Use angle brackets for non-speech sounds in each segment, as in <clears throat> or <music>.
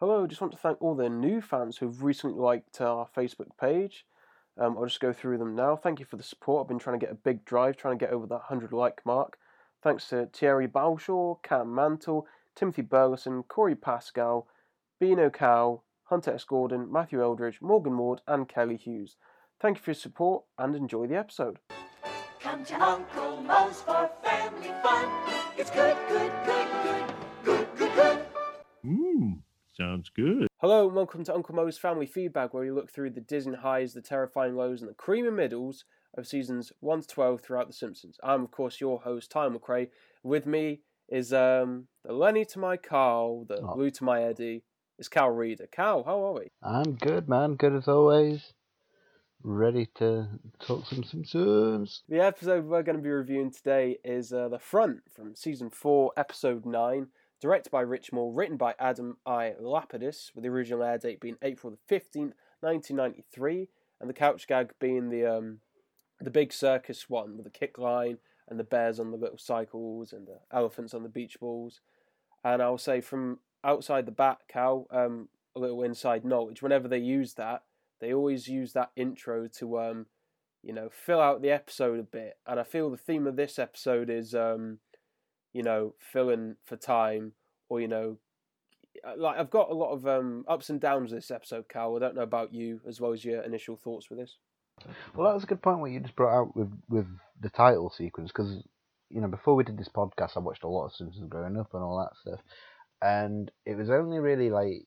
Hello, just want to thank all the new fans who've recently liked our Facebook page. Um, I'll just go through them now. Thank you for the support. I've been trying to get a big drive, trying to get over that 100 like mark. Thanks to Thierry Balshaw, Cam Mantle, Timothy Burleson, Corey Pascal, Bino Cow, Hunter S. Gordon, Matthew Eldridge, Morgan Ward, and Kelly Hughes. Thank you for your support and enjoy the episode. Come to Uncle Moe's for family fun. It's good, good, good, good, good, good, good. Ooh, sounds good. Hello and welcome to Uncle Moe's Family Feedback, where we look through the dizzying highs, the terrifying lows, and the creamy middles of seasons 1 to 12 throughout The Simpsons. I'm, of course, your host, Ty McRae. With me is um, the Lenny to my Carl, the Oh. Lou to my Eddie. It's Cal Reader. Cal, how are we? I'm good, man. Good as always. Ready to talk some Simpsons. The episode we're going to be reviewing today is uh, The Front from season 4, episode 9, directed by Rich Moore, written by Adam I. Lapidus, with the original air date being April the 15th, 1993, and the couch gag being the um, the big circus one with the kick line and the bears on the little cycles and the elephants on the beach balls. And I'll say from outside the back, Cal, um, a little inside knowledge, whenever they use that, they always use that intro to um, you know, fill out the episode a bit. And I feel the theme of this episode is, um, you know, filling for time, or you know, like I've got a lot of um, ups and downs this episode, Cal. I don't know about you, as well as your initial thoughts with this. Well, that was a good point what you just brought out with with the title sequence because you know before we did this podcast, I watched a lot of Simpsons growing up and all that stuff, and it was only really like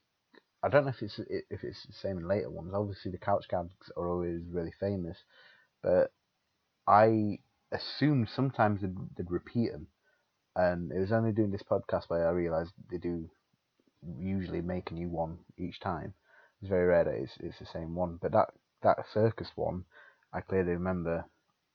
I don't know if it's if it's the same in later ones. Obviously, the couch gags are always really famous, but I assumed sometimes they'd, they'd repeat them, and it was only doing this podcast where I realised they do usually make a new one each time. It's very rare that it's, it's the same one, but that that circus one, I clearly remember,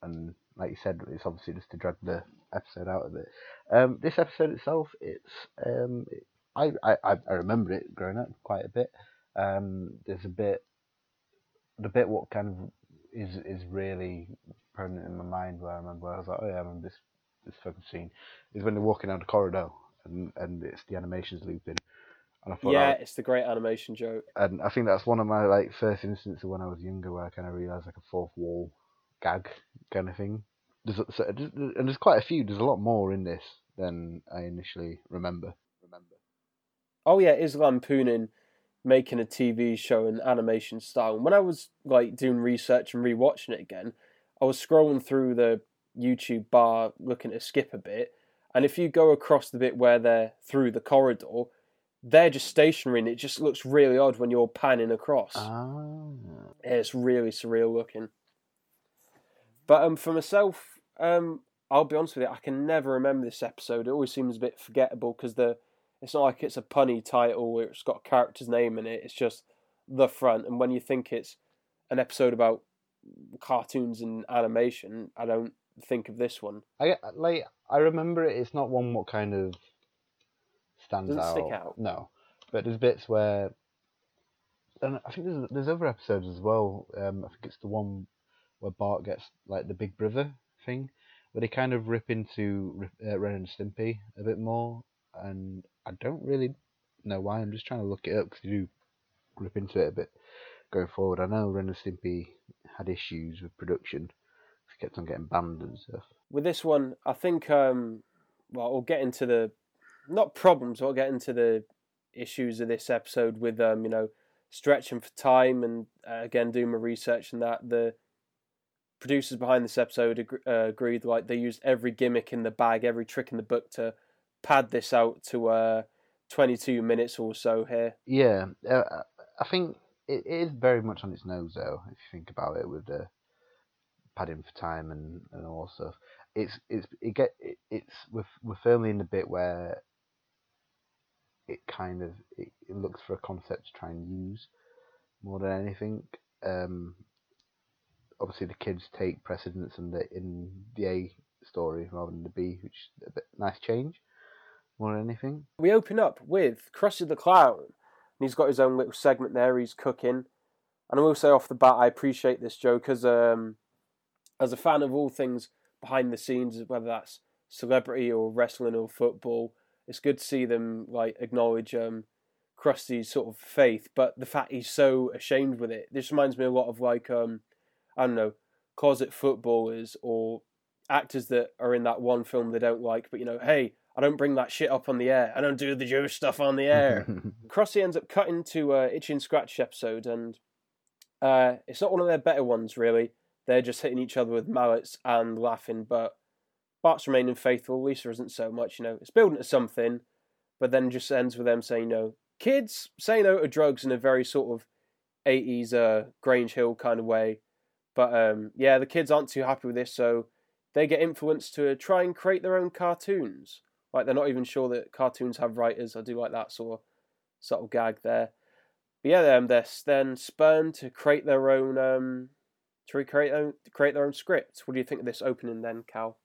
and like you said, it's obviously just to drag the episode out of it. Um, this episode itself, it's um, it, I, I I remember it growing up quite a bit. Um, there's a bit, the bit what kind of is is really permanent in my mind where I remember I was like, oh yeah, I remember this this fucking scene is when they're walking down the corridor and and it's the animations looping. And I thought yeah, that- it's the great animation joke. and I think that's one of my like first instances when I was younger where I kind of realised like a fourth wall gag kind of thing. There's, so, and there's quite a few. There's a lot more in this than I initially remember. Remember. Oh yeah, is lampooning making a TV show in animation style. And when I was like doing research and rewatching it again, I was scrolling through the YouTube bar looking to skip a bit, and if you go across the bit where they're through the corridor, they're just stationary and it just looks really odd when you're panning across. Ah. It's really surreal looking. But um, for myself, um, I'll be honest with you, I can never remember this episode. It always seems a bit forgettable because the it's not like it's a punny title where it's got a character's name in it. It's just the front, and when you think it's an episode about cartoons and animation, I don't think of this one. I like. I remember it. It's not one what kind of stands Doesn't out. stick out. No, but there's bits where, and I think there's there's other episodes as well. Um, I think it's the one where Bart gets like the Big Brother thing, where they kind of rip into uh, Ren and Stimpy a bit more, and I don't really know why. I'm just trying to look it up because you do rip into it a bit going forward. I know Ren and Stimpy had issues with production. Kept on getting banned and stuff. With this one, I think um, well, we'll get into the not problems. We'll get into the issues of this episode with um, you know stretching for time and uh, again doing my research and that the producers behind this episode uh, agreed like they used every gimmick in the bag, every trick in the book to pad this out to uh, 22 minutes or so here. Yeah, uh, I think it, it is very much on its nose though. If you think about it, with the padding for time and, and all stuff, it's it's it get it, it's we're we're firmly in the bit where it kind of it, it looks for a concept to try and use more than anything. Um, obviously, the kids take precedence in the in the A story rather than the B, which is a bit nice change more than anything. We open up with Krusty the Clown, and he's got his own little segment there. He's cooking, and I will say off the bat, I appreciate this joke um, as a fan of all things behind the scenes, whether that's celebrity or wrestling or football, it's good to see them like acknowledge um, Krusty's sort of faith, but the fact he's so ashamed with it. This reminds me a lot of like um, I don't know, closet footballers or actors that are in that one film they don't like, but you know, hey, I don't bring that shit up on the air. I don't do the Jewish stuff on the air. <laughs> Krusty ends up cutting to uh, Itchy and Scratch episode, and uh, it's not one of their better ones, really. They're just hitting each other with mallets and laughing, but Bart's remaining faithful. Lisa isn't so much, you know. It's building to something, but then just ends with them saying, no, kids say no to drugs in a very sort of 80s uh, Grange Hill kind of way. But um, yeah, the kids aren't too happy with this, so they get influenced to try and create their own cartoons. Like they're not even sure that cartoons have writers. I do like that sort of subtle gag there. But yeah, um, they're then spurned to create their own um, to recreate own, to create their own scripts. What do you think of this opening then, Cal?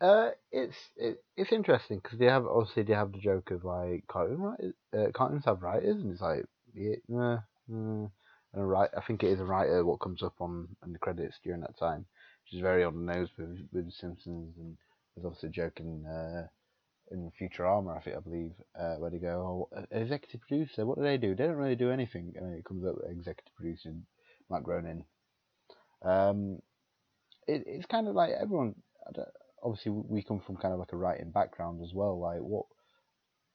Uh, it's it, it's interesting because they have obviously they have the joke of like cartoon writers, uh, cartoons have writers, and it's like yeah, uh, uh, and a right. I think it is a writer what comes up on in the credits during that time, which is very on the nose with with the Simpsons, and there's obviously a joke in uh, in Futurama, I think I believe, uh, where they go, oh, executive producer, what do they do? They don't really do anything, and it comes up executive producer Matt Groening. Um, it, it's kind of like everyone. Obviously, we come from kind of like a writing background as well. Like, what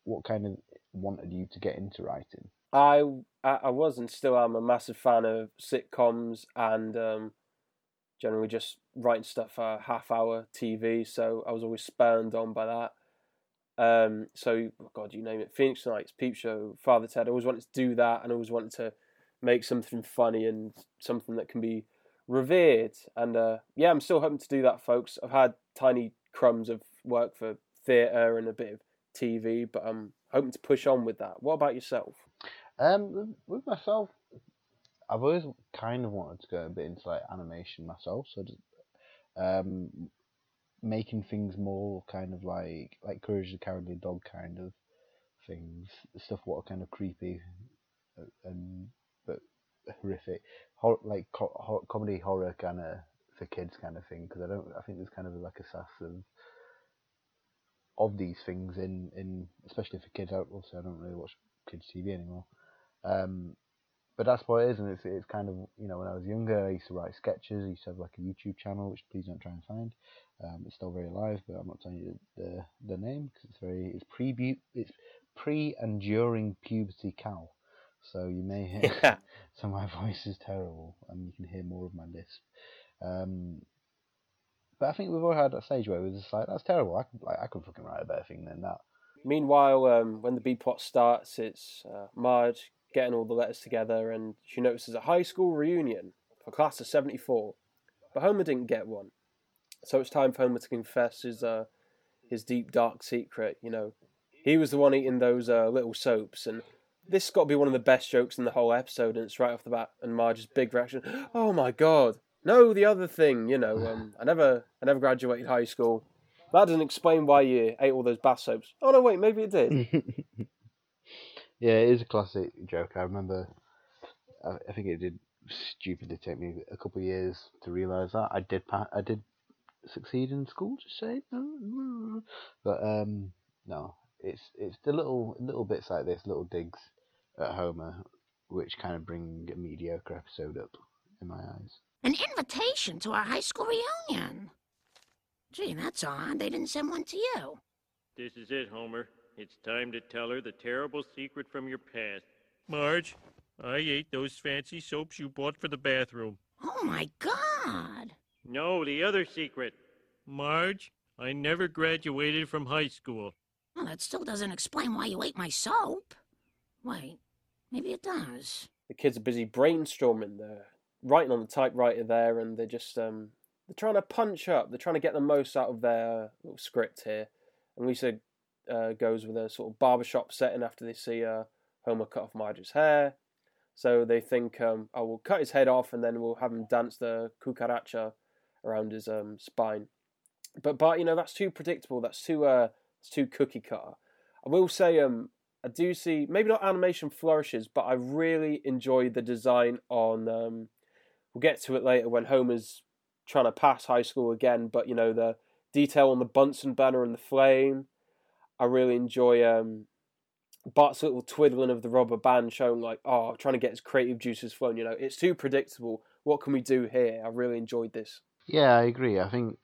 what kind of wanted you to get into writing? I I was and still am a massive fan of sitcoms and um, generally just writing stuff for half hour TV. So I was always spurned on by that. Um, so oh God, you name it, Phoenix Nights, Peep Show, Father Ted. I always wanted to do that, and I always wanted to make something funny and something that can be revered. And uh, yeah, I'm still hoping to do that, folks. I've had tiny crumbs of work for theatre and a bit of TV, but I'm hoping to push on with that. What about yourself? Um, with, myself, I've always kind of wanted to go a bit into like animation myself. So just, um, making things more kind of like like Courage the Cowardly Dog kind of things, stuff what are kind of creepy and but horrific, hor- like co- comedy horror kind of for kids kind of thing. Because I don't, I think there's kind of like a sass of of these things in in especially for kids. I- Also, I don't really watch kids TV anymore. Um, but that's what it is, and it's it's kind of you know when I was younger, I used to write sketches. I used to have like a YouTube channel, which please don't try and find. Um, it's still very alive, but I'm not telling you the the name because it's very it's pre it's pre and during puberty Cal. So you may <laughs> hear Yeah. <laughs> so my <laughs> voice is terrible, and you can hear more of my lisp. Um, but I think we've all had that stage where we're just like that's terrible. I could like I could fucking write a better thing than that. Meanwhile, um, when the B plot starts, it's uh, Marge getting all the letters together, and she notices a high school reunion for class of '74, but Homer didn't get one, so it's time for Homer to confess his uh, his deep dark secret. You know, he was the one eating those uh, little soaps, and this has got to be one of the best jokes in the whole episode, and it's right off the bat. And Marge's big reaction: "Oh my god!" No, the other thing, you know, um, <sighs> I never, I never graduated high school. That doesn't explain why you ate all those bath soaps. Oh no, wait, maybe it did. <laughs> yeah, it is a classic joke. I remember. I, I think it did stupidly take me a couple of years to realise that I did. Pa- I did succeed in school. Just say, <laughs> but um, no, it's it's the little little bits like this, little digs at Homer, which kind of bring a mediocre episode up in my eyes. An invitation to our high school reunion. Gee, that's odd. They didn't send one to you. This is it, Homer. It's time to tell her the terrible secret from your past. Marge, I ate those fancy soaps you bought for the bathroom. Oh my god. No, the other secret. Marge, I never graduated from high school. Well, that still doesn't explain why you ate my soap. Wait, maybe it does. the kids are busy brainstorming. They're writing on the typewriter there, and they're just um, they're trying to punch up. They're trying to get the most out of their little script here. And Lisa uh, goes with a sort of barbershop setting after they see uh, Homer cut off Marge's hair. So they think, um, oh, we'll cut his head off, and then we'll have him dance the cucaracha around his um, spine. But but you know that's too predictable. That's too uh, it's too cookie cutter. I will say um, I do see maybe not animation flourishes, but I really enjoy the design on. Um, we'll get to it later when Homer's trying to pass high school again, but you know the detail on the Bunsen burner and the flame. I really enjoy um, Bart's little twiddling of the rubber band showing like, oh, trying to get his creative juices flowing. You know, it's too predictable. What can we do here? I really enjoyed this. Yeah, I agree. I think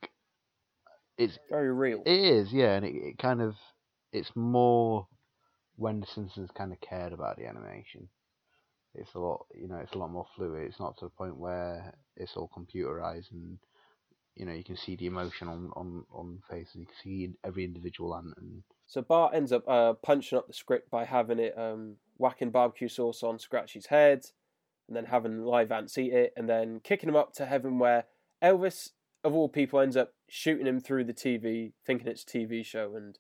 it's Very real. it is, yeah, and it, it kind of it's more when the Simpsons kind of cared about the animation. It's a lot, you know, it's a lot more fluid. It's not to the point where it's all computerized and you know you can see the emotion on on on faces. You can see every individual ant and So Bart ends up uh, punching up the script by having it um, whacking barbecue sauce on Scratchy's head, and then having live ants eat it, and then kicking him up to heaven where Elvis, of all people, ends up shooting him through the TV, thinking it's a TV show, and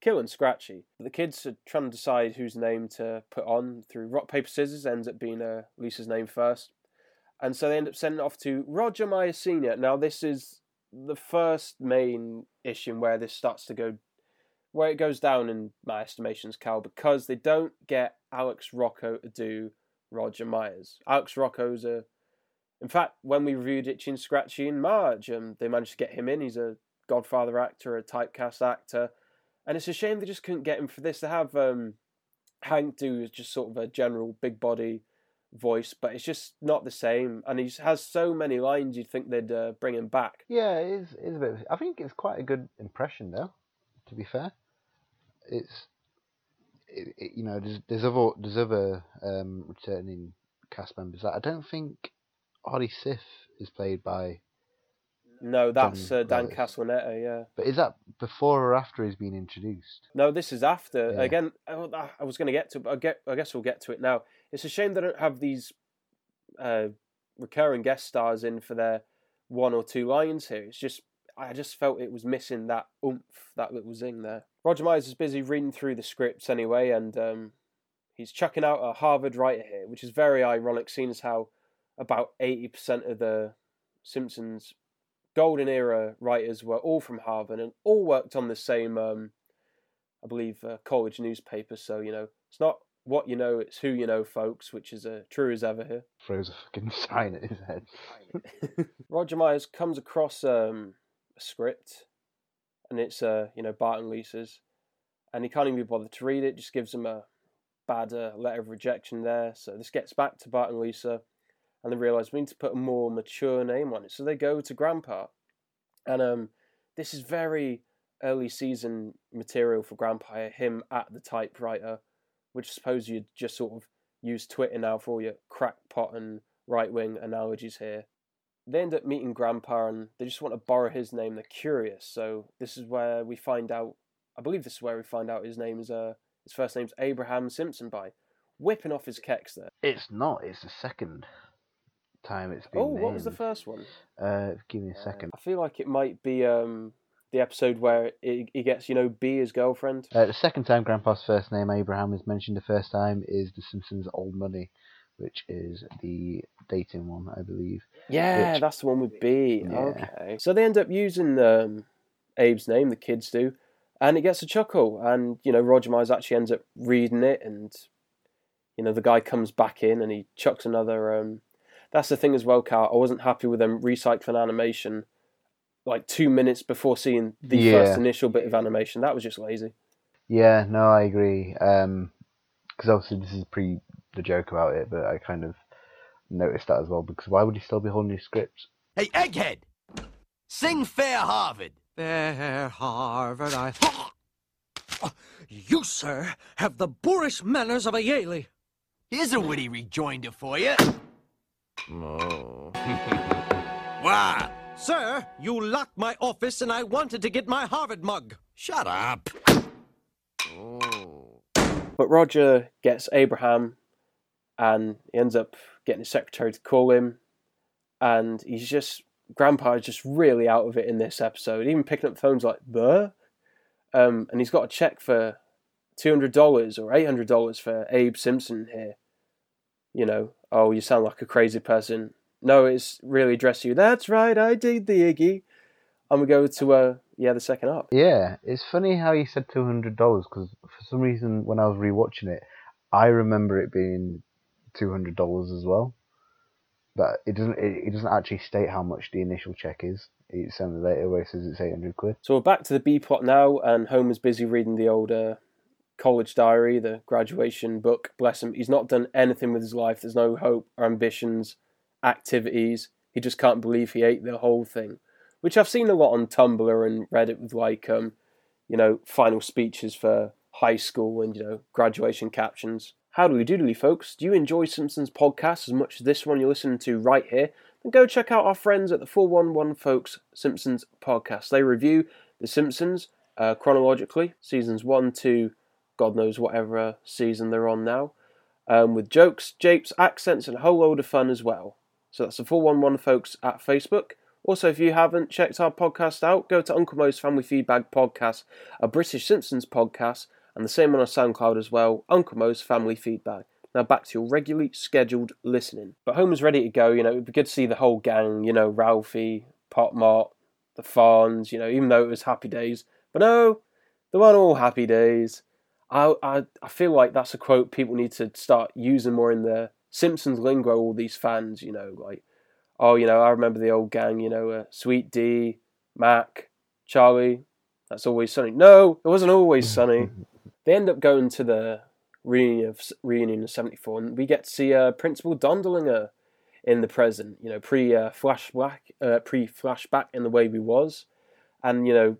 killing Scratchy. The kids are trying to decide whose name to put on through rock paper scissors. Ends up being uh, Lisa's name first, and so they end up sending it off to Roger Meyer Senior. Now this is the first main issue where this starts to go where it goes down in my estimations, Cal, because they don't get Alex Rocco to do Roger Meyers. Alex Rocco's a, in fact, when we reviewed Itchy and Scratchy in March, um, they managed to get him in. He's a Godfather actor, a typecast actor, and it's a shame they just couldn't get him for this. They have um, Hank do just sort of a general big body voice, but it's just not the same. And he has so many lines you'd think they'd uh, bring him back. yeah, it is it is a bit. I think it's quite a good impression though. To be fair, it's it, it, you know there's there's other there's other um, returning cast members that I don't think Artie Ziff is played by. No, that's Dan uh, Dan Castellaneta, yeah. But is that before or after he's been introduced? No, this is after. Yeah. Again, I I was going to get to, but I get. I guess we'll get to it now. It's a shame they don't have these uh, recurring guest stars in for their one or two lines here. It's just, I just felt it was missing that oomph, that little zing there. Roger Meyers is busy reading through the scripts anyway, and um, he's chucking out a Harvard writer here, which is very ironic, seeing as how about eighty percent of the Simpsons golden era writers were all from Harvard and all worked on the same. Um, I believe, uh, college newspaper. So, you know, it's not what you know, it's who you know, folks, which is uh, true as ever here. Throws a fucking sign at his head. <laughs> Roger Meyers comes across um, a script, and it's, uh, you know, Bart and Lisa's, and he can't even be bothered to read it, just gives him a bad uh, letter of rejection there. So this gets back to Bart and Lisa, and they realise we need to put a more mature name on it. So they go to Grandpa, and um, this is very early season material for Grandpa, him at the typewriter, which I suppose you'd just sort of use Twitter now for all your crackpot and right wing analogies here. They end up meeting Grandpa and they just want to borrow his name. They're curious, so this is where we find out. I believe this is where we find out his name is uh his first name's Abraham Simpson by whipping off his kecks there. It's not. It's the second time it's been Oh, what was the first one? Uh, give me a second. I feel like it might be um the episode where he he gets you know B his girlfriend. Uh, the second time Grandpa's first name Abraham is mentioned. The first time is The Simpsons' Old Money, which is the dating one, I believe. Yeah, Which- that's the one with B. Yeah. Okay. So they end up using um, Abe's name, the kids do, and it gets a chuckle. And, you know, Roger Meyers actually ends up reading it, and, you know, the guy comes back in and he chucks another. Um... That's the thing as well, Carl. I wasn't happy with them recycling animation like two minutes before seeing the Yeah. first initial bit of animation. That was just lazy. Yeah, no, I agree. Um 'cause obviously this is pre the joke about it, but I kind of noticed that as well. Because why would he still be holding his scripts? Hey, Egghead! Sing Fair Harvard. Fair Harvard, I. <laughs> You, sir, have the boorish manners of a Yaley. Here's a witty rejoinder for you. Oh. <laughs> Why? Sir, you locked my office and I wanted to get my Harvard mug. Shut up. Oh. But Roger gets Abraham and he ends up getting his secretary to call him. And he's just, Grandpa is just really out of it in this episode. Even picking up phones like, the? Um, and he's got a check for $200 or $800 for Abe Simpson here. You know, oh, you sound like a crazy person. No, it's really addressed you. That's right, I did the Iggy. And we go to, uh, yeah, the second up. Yeah, it's funny how you said two hundred dollars because for some reason when I was rewatching it, I remember it being two hundred dollars as well. But it doesn't. It, it doesn't actually state how much the initial check is. It's only later where it says it's eight hundred quid. So we're back to the B plot now, and Homer's busy reading the old uh, college diary, the graduation book. Bless him, he's not done anything with his life. There's no hope or ambitions, activities. He just can't believe he ate the whole thing, which I've seen a lot on Tumblr and Reddit with like, um, you know, final speeches for high school and you know graduation captions. Howdy doodly, folks. Do you enjoy Simpsons podcasts as much as this one you're listening to right here? Then go check out our friends at the 411 Folks Simpsons podcast. They review The Simpsons uh, chronologically, seasons 1 to God knows whatever season they're on now, um, with jokes, japes, accents, and a whole load of fun as well. So that's the 411 Folks at Facebook. Also, if you haven't checked our podcast out, go to Uncle Moe's Family Feedback Podcast, a British Simpsons podcast, and the same on our SoundCloud as well, Uncle Moe's Family Feedback. Now back to your regularly scheduled listening. But Homer's ready to go, you know, it'd be good to see the whole gang, you know, Ralphie, Pop Mart, the Fonz, you know, even though it was happy days. But no, they weren't all happy days. I, I, I feel like that's a quote people need to start using more in the Simpsons lingo, all these fans, you know, like, oh, you know, I remember the old gang, you know, uh, Sweet Dee, Mac, Charlie, that's always sunny. No, it wasn't always sunny. they end up going to the reunion of reunion of '74, and we get to see uh, Principal Dondelinger in the present. You know, pre uh, flashback, uh, pre flashback in the way we was, and you know,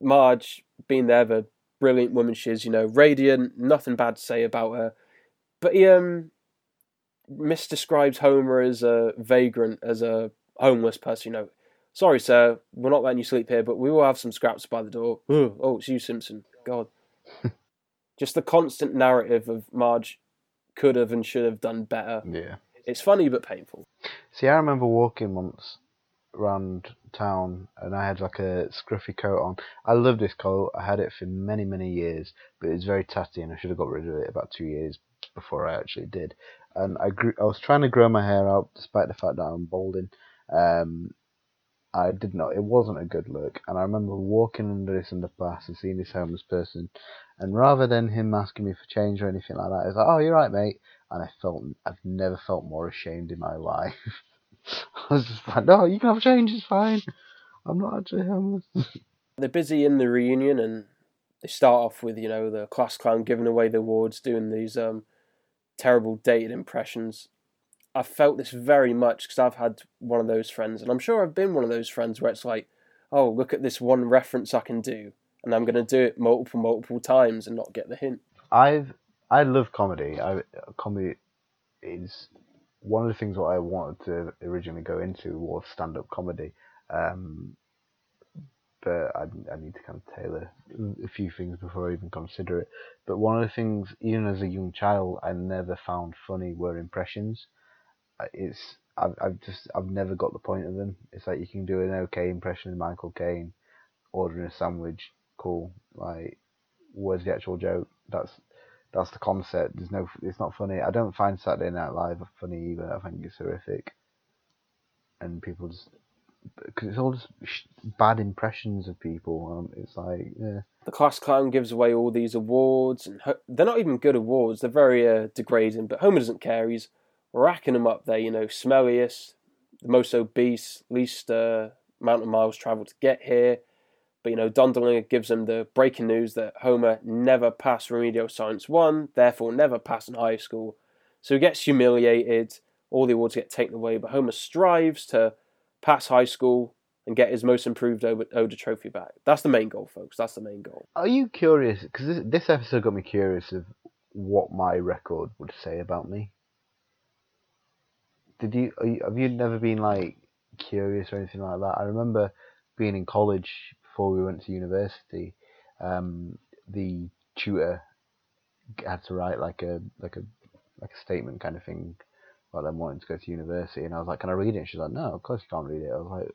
Marge being there, the brilliant woman she is. You know, radiant, nothing bad to say about her. But he um misdescribes Homer as a vagrant, as a homeless person. You know, sorry, sir, we're not letting you sleep here, but we will have some scraps by the door. oh, it's you, Simpson. God. <laughs> Just the constant narrative of Marge could have and should have done better. Yeah. It's funny but painful. See, I remember walking once around town and I had like a scruffy coat on. I love this coat. I had it for many, many years, but it's very tatty and I should have got rid of it about two years before I actually did. And I grew, I was trying to grow my hair out despite the fact that I'm balding. Um, I did not. It wasn't a good look, and I remember walking under this underpass and seeing this homeless person, and rather than him asking me for change or anything like that, he was like, "Oh, you're right, mate," and I felt I've never felt more ashamed in my <laughs> life. <laughs> I was just like, "No, you can have change. It's fine. I'm not actually homeless." <laughs> They're busy in the reunion, and they start off with you know the class clown giving away the awards, doing these um, terrible dated impressions. I felt this very much because I've had one of those friends, and I'm sure I've been one of those friends where it's like, oh, look at this one reference I can do, and I'm going to do it multiple, multiple times and not get the hint. I've I love comedy. I comedy is one of the things that I wanted to originally go into was stand up comedy. Um, but I, I need to kind of tailor a few things before I even consider it. But one of the things, even as a young child, I never found funny were impressions. Uh, It's I've I've just I've never got the point of them. It's like you can do an okay impression of Michael Caine, ordering a sandwich, cool. Like, where's the actual joke? That's that's the concept. There's no, it's not funny. I don't find Saturday Night Live funny either. I think it's horrific, and people just because it's all just bad impressions of people. Um, it's like, yeah, The class clown gives away all these awards, and Ho- they're not even good awards. They're very uh, degrading. But Homer doesn't care. He's racking them up there. You know, smelliest, the most obese, least uh, amount of miles travelled to get here. But you know, Dondelinger gives them the breaking news that Homer never passed Remedial Science One, therefore never passed in high school. So he gets humiliated. All the awards get taken away, but Homer strives to pass high school and get his most improved Oda, trophy back. That's the main goal, folks. That's the main goal. Are you curious? Because this, this episode got me curious of what my record would say about me. Did you, you have you never been like curious or anything like that? I remember being in college before we went to university. Um, the tutor had to write like a like a like a statement kind of thing about them wanting to go to university, and I was like, "Can I read it?" And she's like, "No, of course you can't read it." I was like,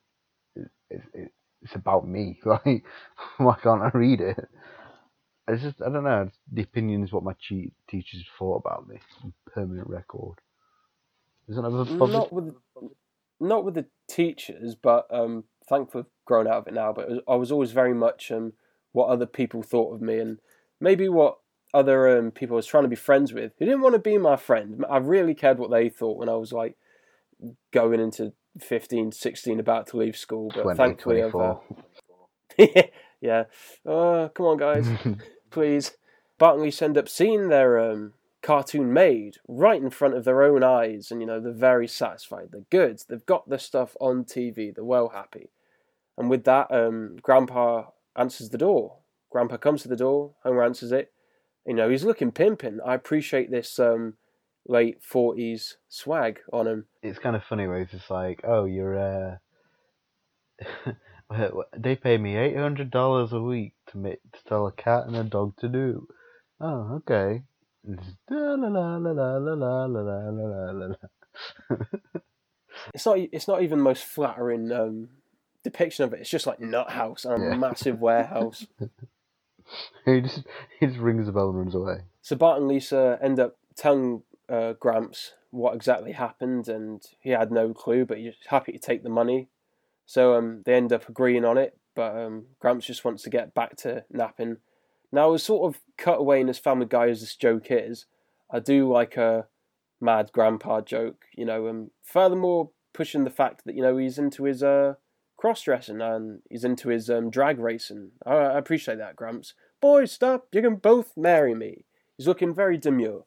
it, it, it, "It's about me. <laughs> Like, why can't I read it?" It's just I don't know. It's the is what my che- teachers thought about me. Permanent record. Isn't that a? Not with not with the teachers, but um, thankfully I've grown out of it now. But it was, I was always very much um, what other people thought of me, and maybe what other um, people I was trying to be friends with who didn't want to be my friend. I really cared what they thought when I was like going into 15, 16, about to leave school. But 20, thankfully, I've, uh, <laughs> yeah. Uh, come on, guys, <laughs> please. Bart and end up seeing their um, cartoon made right in front of their own eyes, and you know they're very satisfied. They're good. They've got the stuff on TV. They're well happy. And with that, um, Grandpa answers the door. Grandpa comes to the door, Homer answers it. You know, he's looking pimping. I appreciate this um, late 40s swag on him. It's kind of funny where he's just like, oh, you're. Uh... they pay me $800 a week to, make, to tell a cat and a dog to do. Oh, okay. it's not. It's not even the most flattering um, depiction of it. It's just like nut house and a Yeah. massive warehouse. <laughs> he just he just rings the bell and runs away. So Bart and Lisa end up telling uh, Gramps what exactly happened, and he had no clue, but he's happy to take the money. So um, they end up agreeing on it, but um, Gramps just wants to get back to napping. Now, as sort of cut away in as Family Guy as this joke is, I do like a mad grandpa joke, you know, and furthermore pushing the fact that, you know, he's into his uh, cross dressing and he's into his um, drag racing. I, I appreciate that, Gramps. Boys, stop, you can both marry me. He's looking very demure.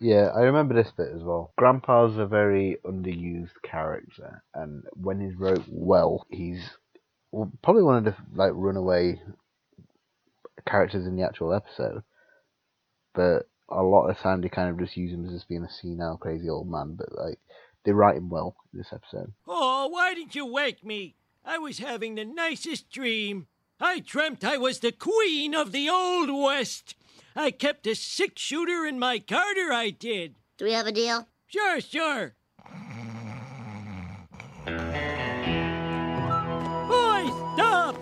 Yeah, I remember this bit as well. Grandpa's a very underused character, and when he's wrote well, he's probably one of the like runaway characters in the actual episode. But a lot of the time they kind of just use him as just being a senile, crazy old man. But like they write him well in this episode. Oh, why didn't you wake me? I was having the nicest dream. I dreamt I was the queen of the Old West. I kept a six shooter in my Carter, I did. Do we have a deal? Sure, sure. Boy, stop!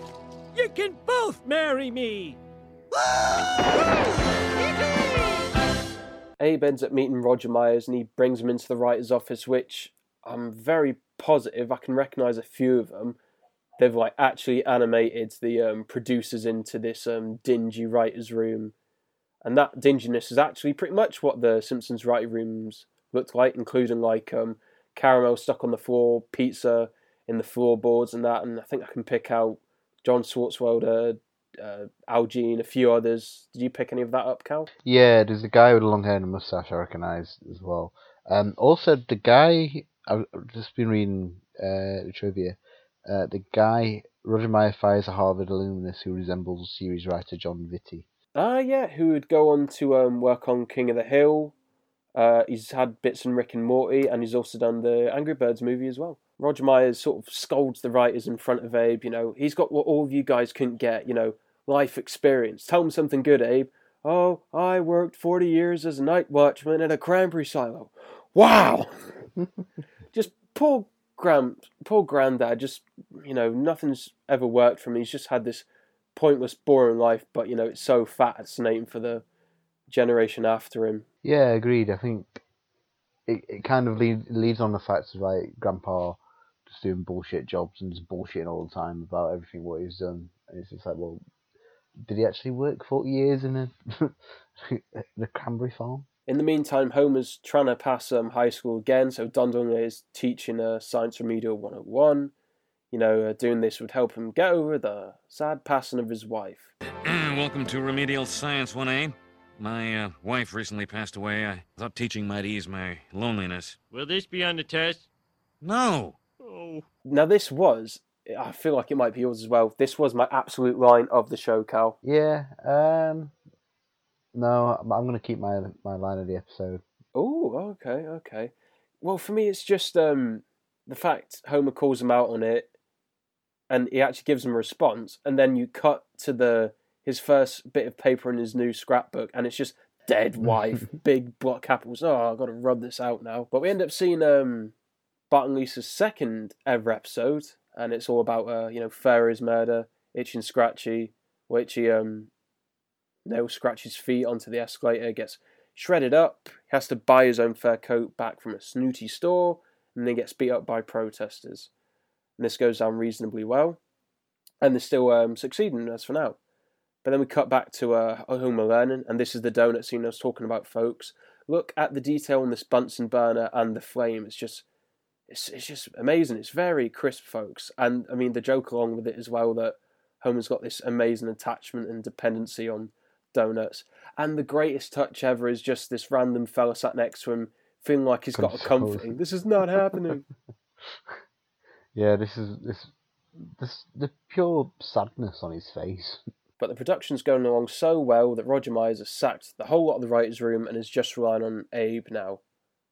You can both marry me. Abe ends up meeting Roger Meyers and he brings him into the writer's office, which I'm very positive I can recognise a few of them. They've like actually animated the um, producers into this um, dingy writer's room, and that dinginess is actually pretty much what the Simpsons writing rooms looked like, including like um, caramel stuck on the floor, pizza in the floorboards, and that. And I think I can pick out John Swartzwelder, uh, Al Jean, a few others. Did you pick any of that up, Cal? Yeah, there's a guy with a long hair and a mustache I recognise as well. Um, also, the guy I've just been reading uh, the trivia. Uh, the guy Roger Meyer fires a Harvard alumnus who resembles series writer Jon Vitti. Ah, yeah, who would go on to um, work on King of the Hill. Uh, he's had bits in Rick and Morty, and he's also done the Angry Birds movie as well. Roger Meyers sort of scolds the writers in front of Abe. You know, he's got what all of you guys couldn't get. You know, life experience. Tell him something good, Abe. Oh, I worked forty years as a night watchman at a cranberry silo. Wow. <laughs> just poor grand, poor granddad. Just you know, nothing's ever worked for him. He's just had this pointless, boring life, but you know, it's so fascinating for the generation after him. Yeah, agreed. I think it, it kind of lead, leads on the fact of like Grandpa just doing bullshit jobs and just bullshitting all the time about everything what he's done. And it's just like, well, did he actually work 40 years in a, <laughs> in a cranberry farm? In the meantime, Homer's trying to pass um, high school again, so Don Dunley is teaching uh, Science Remedial 101. You know, uh, doing this would help him get over the sad passing of his wife. Welcome to Remedial Science 1A. My uh, wife recently passed away. I thought teaching might ease my loneliness. Will this be on the test? No! Oh. Now, this was, I feel like it might be yours as well. This was my absolute line of the show, Cal. Yeah, um, no, I'm going to keep my my line of the episode. Oh, okay, okay. Well, for me, it's just um, the fact Homer calls him out on it, and he actually gives him a response, and then you cut to the his first bit of paper in his new scrapbook, and it's just dead <laughs> wife, big block capitals. Oh, I've got to rub this out now. But we end up seeing um, Bart and Lisa's second ever episode, and it's all about uh, you know Pharaoh's murder, Itchy and Scratchy, which he um, nails Scratchy's feet onto the escalator, gets shredded up. He has to buy his own fur coat back from a snooty store, and then gets beat up by protesters. And this goes down reasonably well, and they're still um, succeeding as for now. But then we cut back to uh, Homer learning, and this is the donut scene I was talking about, folks. Look at the detail on this Bunsen burner and the flame. It's just, it's it's just amazing. It's very crisp, folks. And I mean, the joke along with it as well that Homer's got this amazing attachment and dependency on donuts. And the greatest touch ever is just this random fella sat next to him, feeling like he's got a Consoled. comforting. This is not happening. <laughs> Yeah, this is this this the pure sadness on his face. but the production's going along so well that Roger Meyers has sacked the whole lot of the writers' room and is just relying on Abe now.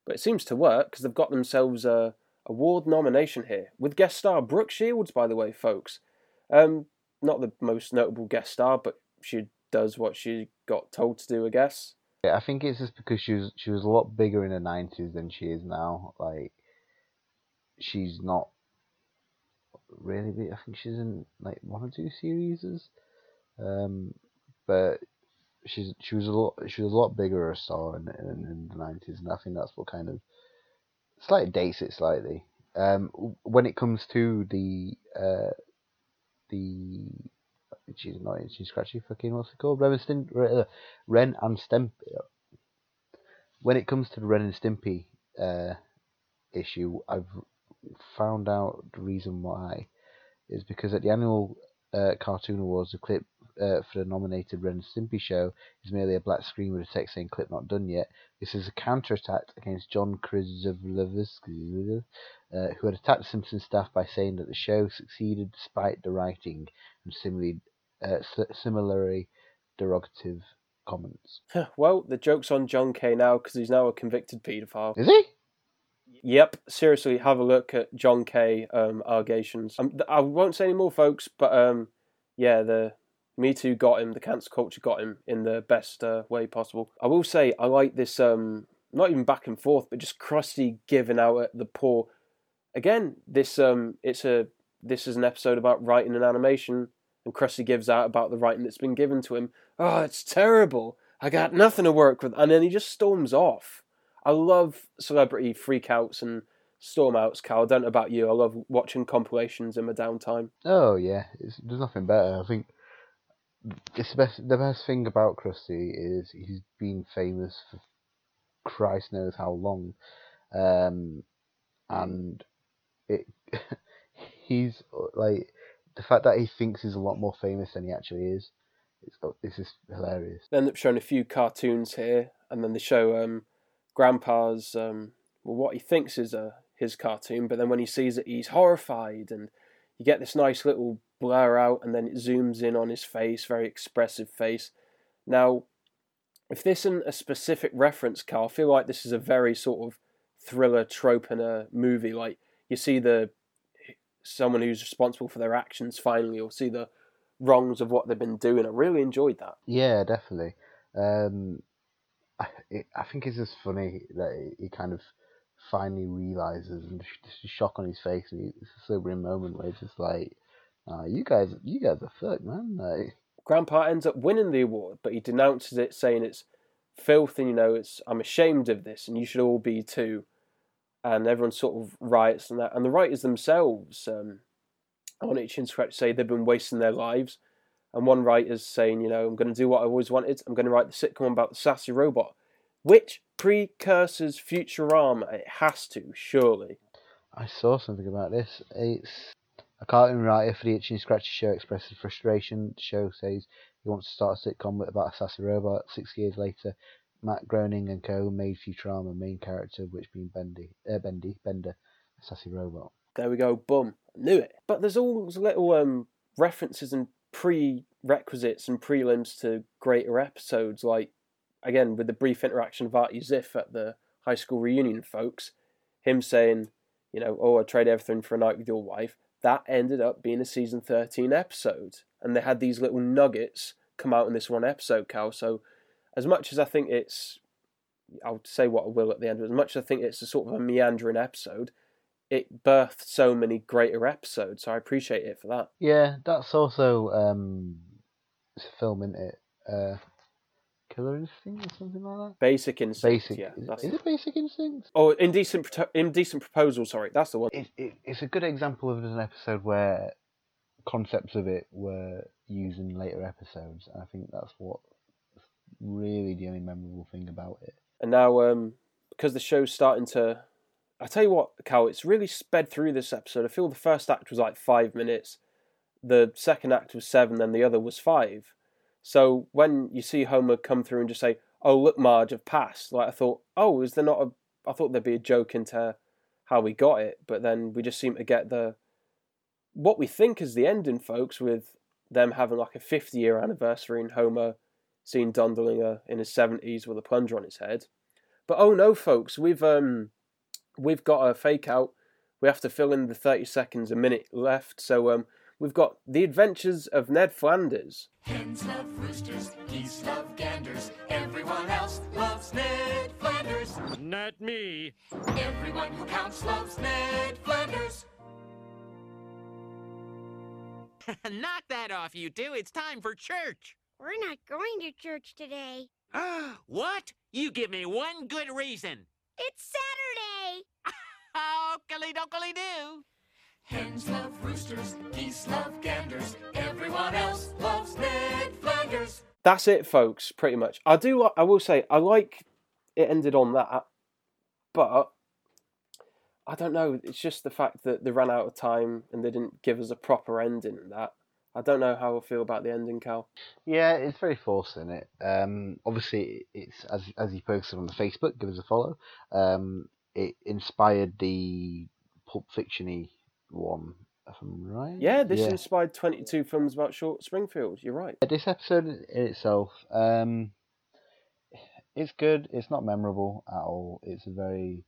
But it seems to work because they've got themselves a award nomination here with guest star Brooke Shields, by the way, folks. Um, not the most notable guest star, but she does what she got told to do, I guess. Yeah, I think it's just because she was she was a lot bigger in the nineties than she is now. Like she's not really big. I think she's in like one or two series. Um, but she's she was a lot she was a lot bigger a star in in, in the nineties, and I think that's what kind of slightly dates it slightly. Um, when it comes to the uh the she's not she's scratchy fucking what's it called Ren and uh, Ren and Stimpy. When it comes to the Ren and Stimpy uh issue, I've found out the reason why is because at the annual uh, Cartoon Awards, the clip uh, for the nominated Ren and Stimpy show is merely a black screen with a text saying "clip not done yet." This is a counterattack against John Kricfalusi, uh, who had attacked the Simpsons staff by saying that the show succeeded despite the writing and similarly, uh, similarly derogative comments. well, the joke's on John K now because he's now a convicted paedophile. Is he? Yep, seriously, have a look at John K um, allegations. Um, I won't say any more, folks, but um, yeah, the Me Too got him, the cancer culture got him in the best uh, way possible. I will say, I like this, um, not even back and forth, but just Krusty giving out at the poor. Again, this um, it's a this is an episode about writing and animation, and Krusty gives out about the writing that's been given to him. Oh, it's terrible. I got nothing to work with, and then he just storms off. I love celebrity freakouts and storm outs, Cal. I don't know about you. I love watching compilations in my downtime. Oh yeah, it's, there's nothing better. I think it's the best. The best thing about Krusty is he's been famous for Christ knows how long, um, and it <laughs> he's like the fact that he thinks he's a lot more famous than he actually is. It's this is hilarious. They end up showing a few cartoons here, and then they show um, Grandpa's um, well, what he thinks is a his cartoon, but then when he sees it, he's horrified, and you get this nice little blur out, and then it zooms in on his face, very expressive face. Now, if this isn't a specific reference, Cal, I feel like this is a very sort of thriller trope in a movie. Like you see the someone who's responsible for their actions finally, or see the wrongs of what they've been doing. I really enjoyed that. Yeah, definitely. Um, I, it, I think it's just funny that he, he kind of finally realizes and the shock on his face. And it's a sobering moment where it's just like, uh, "You guys, you guys are fucked, man." Like, <laughs> Grandpa ends up winning the award, but he denounces it, saying it's filth and you know it's I'm ashamed of this, and you should all be too. And everyone sort of riots and that, and the writers themselves um, on each scratch say they've been wasting their lives. And one writer's saying, you know, I'm going to do what I always wanted. I'm going to write the sitcom about the sassy robot, which precursors Futurama. It has to, surely. I saw something about this. It's a cartoon writer for the Itchy and Scratchy show expresses frustration. The show says he wants to start a sitcom about a sassy robot. Six years later, Matt Groening and co made Futurama main character, which being Bendy, uh, Bendy, Bender, a sassy robot. There we go, boom, knew it. But there's all those little um, references and prerequisites and prelims to greater episodes, like again with the brief interaction of Artie Ziff at the high school reunion, folks. Him saying, you know, oh, I trade everything for a night with your wife. That ended up being a season 13 episode. And they had these little nuggets come out in this one episode, Cal. So, as much as I think it's, I'll say what I will at the end, as much as I think it's a sort of a meandering episode, it birthed so many greater episodes. So I appreciate it for that. Yeah, that's also um, it's a film, isn't it? Uh, Killer Instinct or something like that. Basic Instinct. Basic. yeah. is, That's is it Basic Instinct? Oh, indecent, Proto- indecent proposal. Sorry, that's the one. It, it, it's a good example of an episode where concepts of it were used in later episodes, and I think that's what really the only memorable thing about it. And now, um, because the show's starting to, I tell you what, Cal, it's really sped through this episode. I feel the first act was like five minutes, the second act was seven, then the other was five. So when you see Homer come through and just say, "Oh, look, Marge, I've passed," like I thought, "Oh, is there not a?" I thought there'd be a joke into how we got it, but then we just seem to get the what we think is the ending, folks, with them having like a 50 year anniversary and Homer seeing Dondelinger in his 70s with a plunger on his head. But oh no, folks, we've um we've got a fake out. We have to fill in the 30 seconds a minute left. So um we've got The Adventures of Ned Flanders. Hens love roosters, geese love ganders. Everyone else loves Ned Flanders. Not me. Everyone who counts loves Ned Flanders. <laughs> Knock that off, you two. It's time for church. We're not going to church today. <gasps> what? You give me one good reason. It's Saturday. Oh, dokley do. Hens love roosters, geese love ganders. Everyone else loves Ned Flanders. That's it, folks. Pretty much. I do. I will say I like it ended on that, but I don't know. It's just the fact that they ran out of time and they didn't give us a proper ending. And that I don't know how I feel about the ending, Cal. Yeah, it's very forced in it. Um, obviously, it's as as you posted on the Facebook. Give us a follow. Um, it inspired the Pulp Fiction-y one. If I'm right. Yeah, this inspired 22 films about Short Springfield. You're right. This episode in itself, um, it's good. It's not memorable at all. It's a very,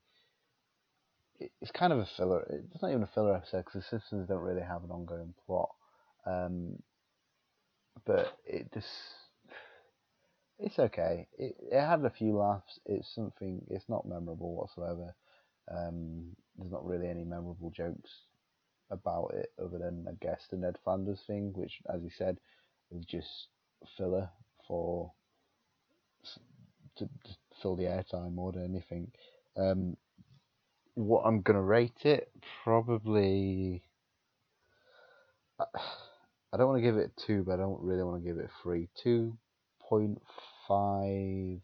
it's kind of a filler. It's not even a filler episode because the Simpsons don't really have an ongoing plot. Um, but it just, it's okay. It it had a few laughs. It's something. It's not memorable whatsoever. Um, there's not really any memorable jokes about it other than I guess the Ned Flanders thing, which, as you said, is just filler for to, to fill the airtime more than anything. Um, what I'm gonna rate it probably. I, I don't want to give it two, but I don't really want to give it three. Two point five.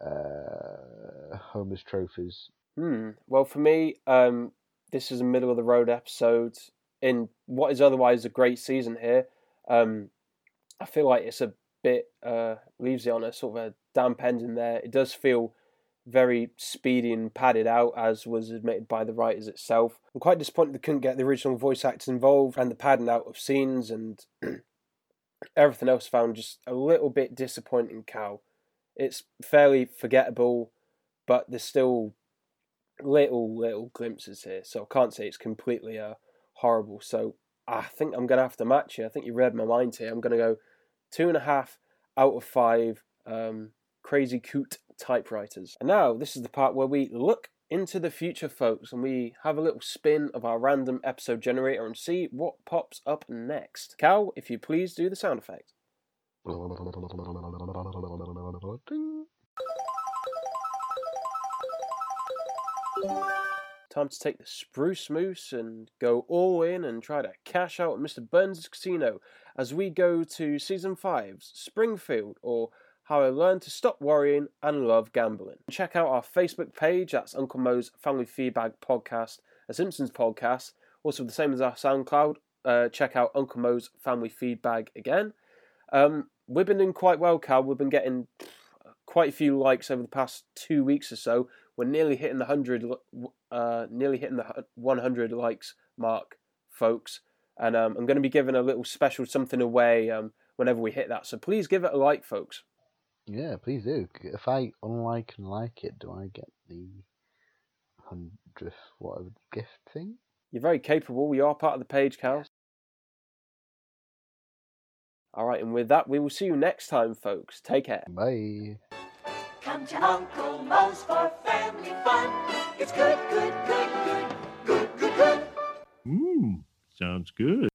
Uh, Homer's trophies. Hmm. Well, for me, um, this is a middle of the road episode in what is otherwise a great season here. Um, I feel like it's a bit uh, leaves it on a sort of a damp end in there. It does feel very speedy and padded out, as was admitted by the writers itself. I'm quite disappointed they couldn't get the original voice actors involved and the padding out of scenes and <clears throat> everything else. Found just a little bit disappointing. Cal, it's fairly forgettable, but there's still little little glimpses here, so I can't say it's completely uh, horrible. So I think I'm gonna have to match you. I think you read my mind here. I'm gonna go two and a half out of five. Um, crazy coot typewriters. And now this is the part where we look into the future, folks, and we have a little spin of our random episode generator and see what pops up next. Cal, if you please do the sound effect. <laughs> Time to take the spruce moose and go all in and try to cash out at Mr. Burns' casino as we go to season 5's Springfield or How I Learned to Stop Worrying and Love Gambling. Check out our Facebook page, that's Uncle Moe's Family Feedback Podcast, a Simpsons podcast. Also, the same as our SoundCloud, uh, check out Uncle Moe's Family Feedback again. Um, we've been doing quite well, Cal. We've been getting quite a few likes over the past two weeks or so. We're nearly hitting the hundred, uh, nearly hitting the 100 likes mark, folks. And um, I'm going to be giving a little special something away um, whenever we hit that. So please give it a like, folks. Yeah, please do. If I unlike and like it, do I get the hundredth whatever gift thing? You're very capable. You are part of the page, Cal. All right, and with that, we will see you next time, folks. Take care. Bye. Come to Uncle Moe's for family fun. It's good, good, good, good, good, good, good. Mmm, sounds good.